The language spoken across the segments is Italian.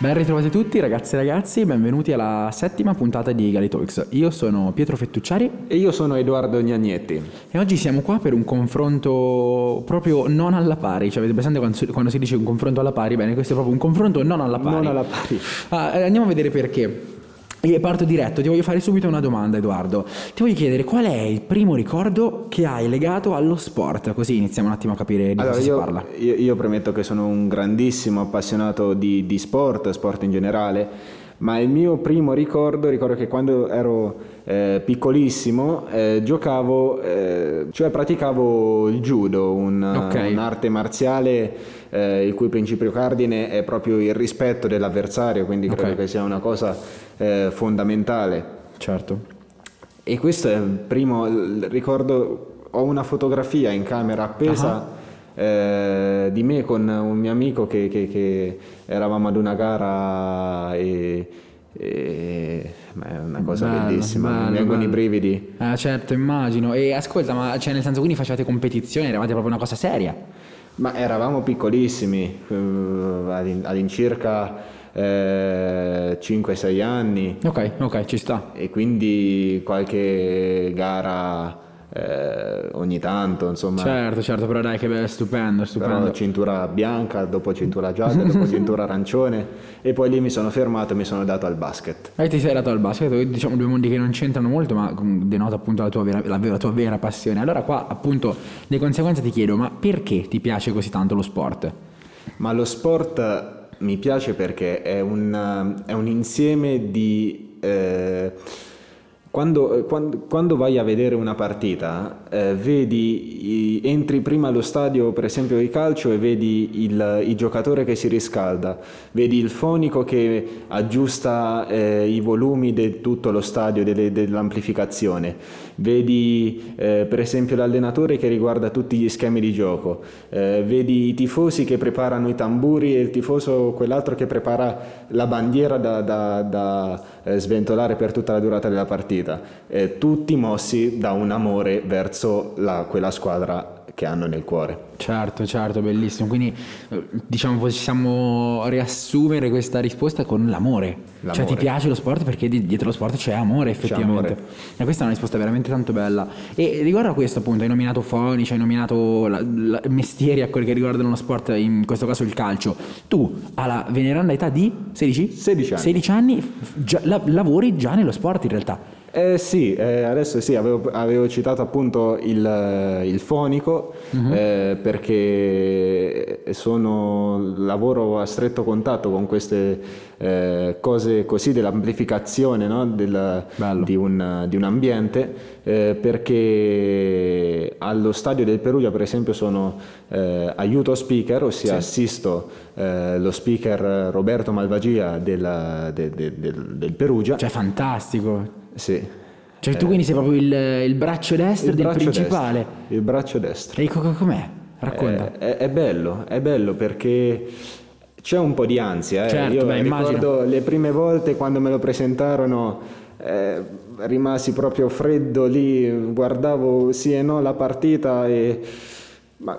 Ben ritrovati tutti ragazzi e ragazzi, benvenuti alla settima puntata di Gali Talks. Io sono Pietro Fettucciari E io sono Edoardo Gnagnetti. e oggi siamo qua per un confronto proprio non alla pari. Cioè, avete presente quando si, quando si dice un confronto alla pari? Bene, questo è proprio un confronto non alla pari. Non alla pari. Ah, eh, andiamo a vedere perché. Io parto diretto, ti voglio fare subito una domanda Edoardo. Ti voglio chiedere qual è il primo ricordo che hai legato allo sport? Così iniziamo un attimo a capire di Allora, cosa si io, parla. io- io premetto che sono un grandissimo appassionato di, di sport, sport in generale, ma il mio primo ricordo, ricordo che quando ero eh, piccolissimo eh, giocavo, eh, cioè praticavo il judo, un- Ok. un'arte marziale eh, il cui principio cardine è proprio il rispetto dell'avversario, quindi credo che sia una cosa eh, fondamentale. Certo. E questo è il primo ricordo, ho una fotografia in camera appesa eh, di me con un mio amico che, che- che eravamo ad una gara e, e- ma è una cosa Bello, bellissima, mi bello, vengono bello. i brividi. Ah, certo, immagino. E ascolta, ma cioè, nel senso, quindi facevate competizione, eravate proprio una cosa seria? Ma eravamo piccolissimi, eh, all'in- all'incirca eh, 5-6 anni Ok, ok, ci sta. e quindi qualche gara eh, ogni tanto, insomma. Certo, certo, però dai, che bello, stupendo, stupendo. Però cintura bianca, dopo cintura gialla, dopo cintura arancione e poi lì mi sono fermato e mi sono dato al basket. E ti sei dato al basket, diciamo due mondi che non c'entrano molto, ma denota appunto la tua, vera, la, la tua vera passione. Allora qua appunto di conseguenza ti chiedo, ma perché ti piace così tanto lo sport? Ma lo sport mi piace perché è un, è un insieme di... eh, quando, quando- quando vai a vedere una partita, eh, vedi, entri prima allo stadio, per esempio di calcio, e vedi il, il giocatore che si riscalda, vedi il fonico che aggiusta eh, i volumi di tutto lo stadio, delle- dell'amplificazione, vedi eh, per esempio l'allenatore che riguarda tutti gli schemi di gioco, eh, vedi i tifosi che preparano i tamburi e il tifoso quell'altro che prepara la bandiera da, da- da, eh, sventolare per tutta la durata della partita, Eh, tutti mossi da un amore verso la- quella squadra che hanno nel cuore. Certo, certo, bellissimo. Quindi eh, diciamo possiamo riassumere questa risposta con l'amore. Cioè L'amore. ti piace lo sport perché di- dietro lo sport c'è amore effettivamente. amore. E questa è una risposta veramente tanto bella. E riguardo a questo appunto hai nominato fonici, hai nominato la- la- mestieri a quelli che riguardano lo sport, in questo caso il calcio. Tu alla veneranda età di 16? 16 anni. 16 anni già- la- lavori già nello sport in realtà. Eh sì, eh, adesso sì, avevo, avevo citato appunto il, il fonico eh, perché sono, lavoro a stretto contatto con queste eh, cose così dell'amplificazione no? Del- di, un, di un ambiente eh, perché allo stadio del Perugia per esempio sono eh, aiuto speaker, ossia assisto eh, lo speaker Roberto Malvagia della- de- de- del- del Perugia. Cioè fantastico. Sì. Cioè tu quindi sei proprio il, il braccio destro Eh. Il del braccio principale. destro, il braccio destro. E co- com'è? Racconta. Eh, È, è bello, è bello perché c'è un po' di ansia. eh. Certo, Io beh, ricordo immagino. le prime volte quando me lo presentarono, eh, rimasi proprio freddo lì, guardavo sì e no la partita e... Ma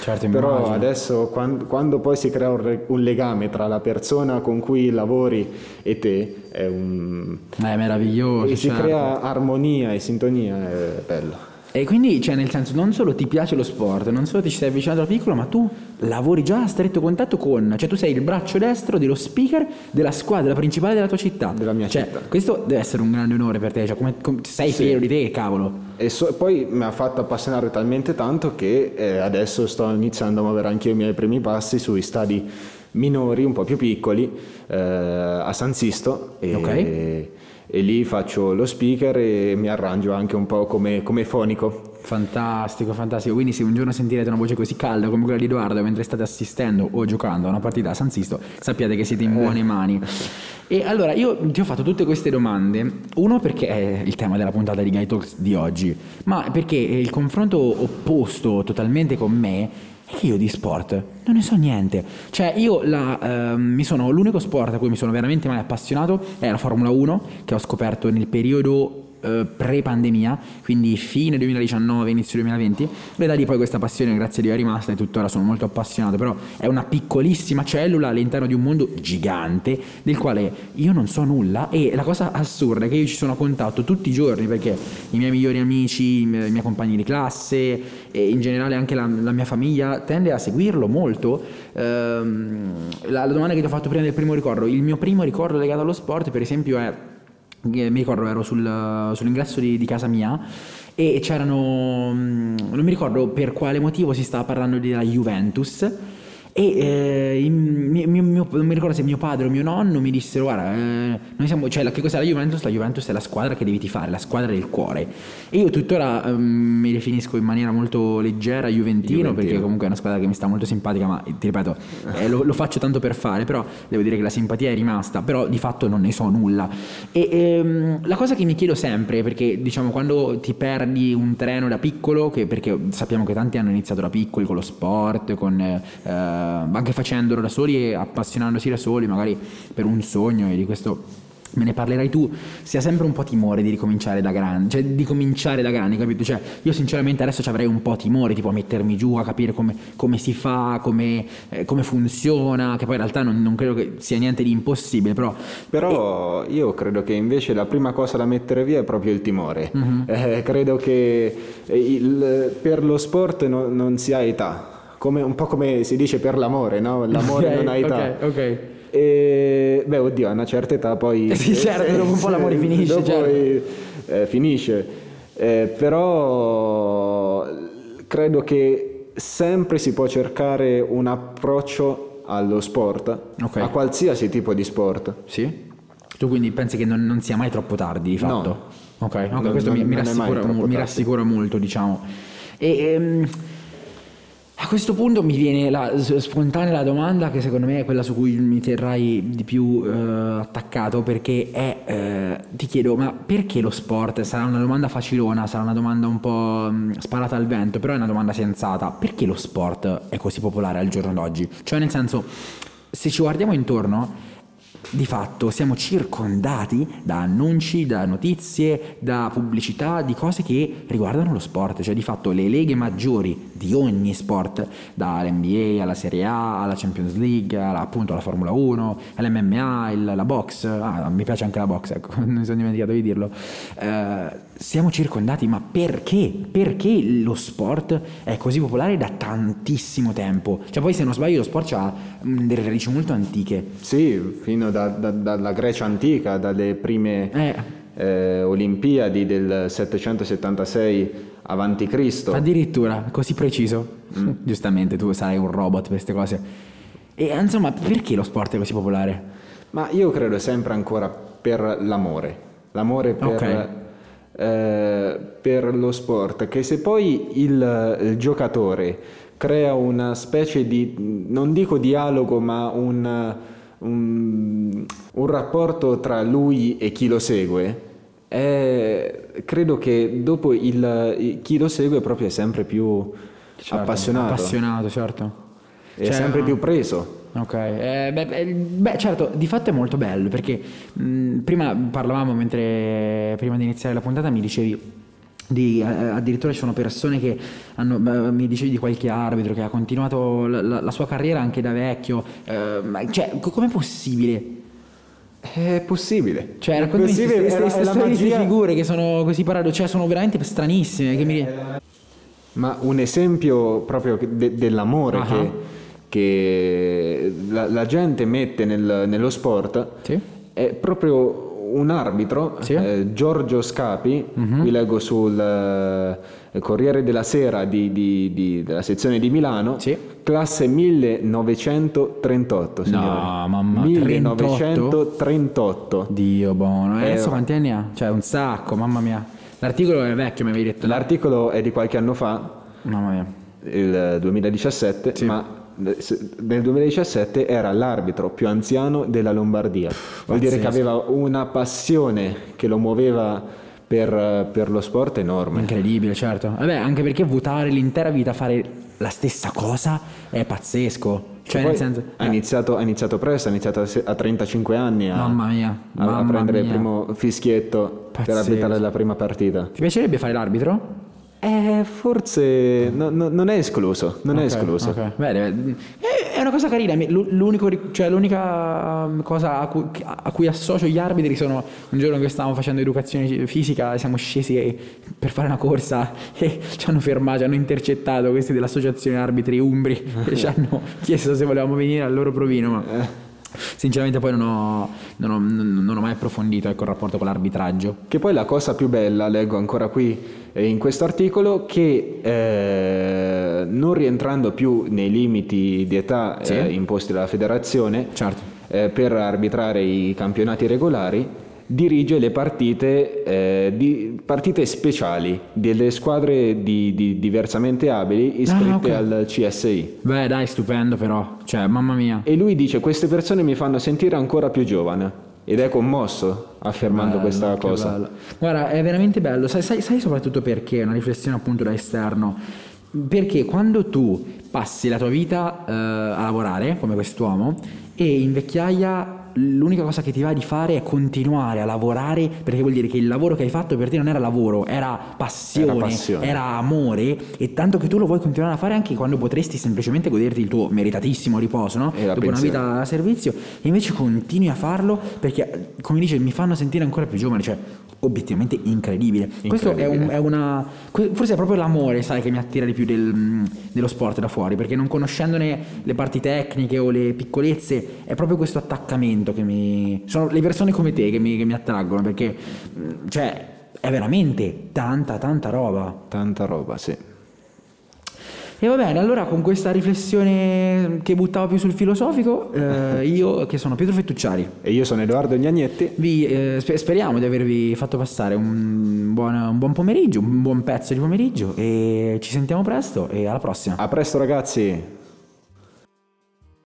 certo, però immagino. adesso quando, quando poi si crea un, un legame tra la persona con cui lavori e te, è un... È meraviglioso. e si certo. crea armonia e sintonia, è bello. E quindi, cioè, nel senso, non solo ti piace lo sport, non solo ti ci sei avvicinato da piccolo, ma tu lavori già a stretto contatto con, cioè tu sei il braccio destro dello speaker della squadra principale della tua città. Della mia Cioè, città. Questo deve essere un grande onore per te, cioè, come, come- sei fiero di te, cavolo. E so- poi mi ha fatto appassionare talmente tanto che eh, adesso sto iniziando a muovere anche io i miei primi passi sui stadi minori, un po' più piccoli, eh, a San Sisto. E, Ok. E lì faccio lo speaker e mi arrangio anche un po' come, come fonico. Fantastico, fantastico. Quindi se un giorno sentirete una voce così calda come quella di Edoardo mentre state assistendo o giocando a una partita a San Sisto, sappiate che siete in buone mani. E allora io ti ho fatto tutte queste domande, uno perché è il tema della puntata di Guy Talks di oggi, ma perché il confronto opposto totalmente con me che io di sport non ne so niente. Cioè io la, ehm, mi sono, l'unico sport a cui mi sono veramente mai appassionato è la Formula 1 che ho scoperto nel periodo eh, pre-pandemia, quindi fine 2019, inizio 2020, e da lì poi questa passione grazie a Dio è rimasta e tuttora sono molto appassionato, però è una piccolissima cellula all'interno di un mondo gigante del quale io non so nulla e la cosa assurda è che io ci sono a contatto tutti i giorni perché i miei migliori amici, i miei compagni di classe e in generale anche la, la mia famiglia tende a seguirlo molto. Ehm, la, la domanda che ti ho fatto prima del primo ricordo, il mio primo ricordo legato allo sport per esempio è mi ricordo ero sul, sull'ingresso di, di, casa mia e c'erano mm, non mi ricordo per quale motivo si stava parlando della Juventus e eh, mio, mio, mio, non mi ricordo se mio padre o mio nonno mi dissero guarda eh, noi siamo cioè che cos'è la Juventus? la Juventus è la squadra che devi tifare la squadra del cuore e io tuttora eh, mi definisco in maniera molto leggera Juventino, Juventino, perché comunque è una squadra che mi sta molto simpatica ma ti ripeto eh, lo, lo, faccio tanto per fare però devo dire che la simpatia è rimasta però di fatto non ne so nulla e ehm, la cosa che mi chiedo sempre perché diciamo quando ti perdi un treno da piccolo che, perché sappiamo che tanti hanno iniziato da piccoli con lo sport con eh, anche facendolo da soli e appassionandosi da soli, magari per un sogno e di questo me ne parlerai tu, si ha sempre un po' timore di ricominciare da grande, cioè di cominciare da grande, capito? Cioè, io sinceramente adesso ci avrei un po' timore, tipo a mettermi giù, a capire come, come si fa, come, eh, come, funziona, che poi in realtà non, non, credo che sia niente di impossibile, però... Però e... io credo che invece la prima cosa da mettere via è proprio il timore. Mm-hmm. Eh, credo che il, per lo sport no, non si ha età come, un po' come si dice per l'amore, no? L'amore okay, non ha età. Ok, ok. E, beh, oddio, a una certa età poi... Sì, certo, dopo un po' l'amore finisce. Dopo certo. eh, finisce. Eh, però credo che sempre si può cercare un approccio allo sport, okay. a qualsiasi tipo di sport. Sì. Tu quindi pensi che non, non sia mai troppo tardi di fatto? No. Ok, okay non, questo non, mi, mi, rassicura, mi rassicura molto, diciamo. E, ehm, a questo punto mi viene la, spontanea la domanda che secondo me è quella su cui mi terrai di più eh, attaccato perché è, eh, ti chiedo, ma perché lo sport? Sarà una domanda facilona, sarà una domanda un po' mm, sparata al vento, però è una domanda sensata. Perché lo sport è così popolare al giorno d'oggi? Cioè nel senso, se ci guardiamo intorno di fatto siamo circondati da annunci, da notizie, da pubblicità, di cose che riguardano lo sport, cioè di fatto le leghe maggiori di ogni sport, dall'NBA alla Serie A, alla Champions League, alla, appunto alla Formula 1, all'MMA, il, la box, ah, mi piace anche la box, ecco, mi sono dimenticato di dirlo. Eh, siamo circondati, ma perché? Perché lo sport è così popolare da tantissimo tempo? Cioè poi se non sbaglio lo sport ha mm, delle radici molto antiche. Sì, fino da, da, dalla Grecia antica, dalle prime eh. Eh, Olimpiadi del 776 avanti Cristo. Addirittura, così preciso. Mm. Giustamente, tu sarai un robot per queste cose. E insomma, perché lo sport è così popolare? Ma io credo sempre ancora per l'amore. L'amore per... Okay eh, per lo sport, che se poi il, il, giocatore crea una specie di, non dico dialogo, ma un, un, un rapporto tra lui e chi lo segue, eh, credo che dopo il, chi lo segue proprio è sempre più certo, appassionato. Appassionato, certo. È cioè, sempre più preso. Ok, eh, beh, beh, certo, di fatto è molto bello perché mh, prima parlavamo mentre prima di iniziare la puntata mi dicevi di, eh, addirittura ci sono persone che hanno, mi dicevi di qualche arbitro che ha continuato la, la, sua carriera anche da vecchio, eh, cioè com'è possibile? È possibile. Cioè, raccontami queste magia... figure che sono così parado, cioè sono veramente stranissime. Mi... Ma un esempio proprio de- dell'amore uh-huh. che che la, la gente mette nel, nello sport sì. è proprio un arbitro, sì. eh, Giorgio Scapi, uh-huh. qui leggo sul eh, Corriere della Sera di, di, di, della sezione di Milano, sì. classe 1938. Signore. No, mamma 1938. Dio buono. E eh, adesso quanti anni ha? Cioè un sacco, mamma mia. L'articolo è vecchio, mi avevi detto. L'articolo è di qualche anno fa. Mamma mia. Il 2017, sì. ma nel 2017 era l'arbitro più anziano della Lombardia. Vuol dire che aveva una passione che lo muoveva per, per lo sport enorme. Incredibile, certo. Vabbè, anche perché votare l'intera vita a fare la stessa cosa è pazzesco. Cioè, nel senso. ha, eh, iniziato, ha iniziato presto, ha iniziato a se- a 35 anni a, Mamma mia, a- a mamma prendere il mia. primo fischietto per Pazzesco. arbitrare la prima partita. Ti piacerebbe fare l'arbitro? Eh, forse no- no- non è escluso, non è Ok, escluso. ok. Bene, beh, è una cosa carina. cioè, l'unica um, cosa a cui, a cui associo gli arbitri sono un giorno che stavamo facendo educazione fisica, siamo scesi per fare una corsa e ci hanno fermato, ci hanno intercettato questi dell'associazione arbitri umbri e ci hanno chiesto se volevamo venire al loro provino, ma sinceramente poi non ho, non ho- non ho mai approfondito ecco, il rapporto con l'arbitraggio. Che poi la cosa più bella, leggo ancora qui eh, in questo articolo, che eh, non rientrando più nei limiti di età Sì. eh, imposti dalla federazione Certo. eh, per arbitrare i campionati regolari, dirige le partite, eh, di, partite speciali delle squadre di, di- diversamente abili iscritte Ah, ok. al CSI. Beh dai, stupendo però, cioè mamma mia. E lui dice queste persone mi fanno sentire ancora più giovane. Ed è commosso affermando Bello, questa cosa. bello. Guarda, è veramente bello. Sai, sai- sai soprattutto perché? Una riflessione appunto da esterno. Perché quando tu passi la tua vita eh, a lavorare come quest'uomo e in vecchiaia l'unica cosa che ti va di fare è continuare a lavorare perché vuol dire che il lavoro che hai fatto per te non era lavoro, era passione, Era passione. era amore e tanto che tu lo vuoi continuare a fare anche quando potresti semplicemente goderti il tuo meritatissimo riposo, no? Dopo una pensione. vita a servizio e invece continui a farlo perché come dice mi fanno sentire ancora più giovane cioè obiettivamente incredibile, questo è, un- Incredibile. è una forse è proprio l'amore sai che mi attira di più del- dello sport da fuori perché non conoscendone le parti tecniche o le piccolezze è proprio questo attaccamento che mi sono le persone come te che mi, che mi attraggono perché cioè è veramente tanta tanta roba Tanta roba, sì. e va bene, allora con questa riflessione che buttavo più sul filosofico, eh, io che sono Pietro Fettucciari, E io sono Edoardo Gnagnetti. vi eh, spe- speriamo di avervi fatto passare un buon, un buon pomeriggio, un buon pezzo di pomeriggio e ci sentiamo presto e alla prossima. A presto ragazzi!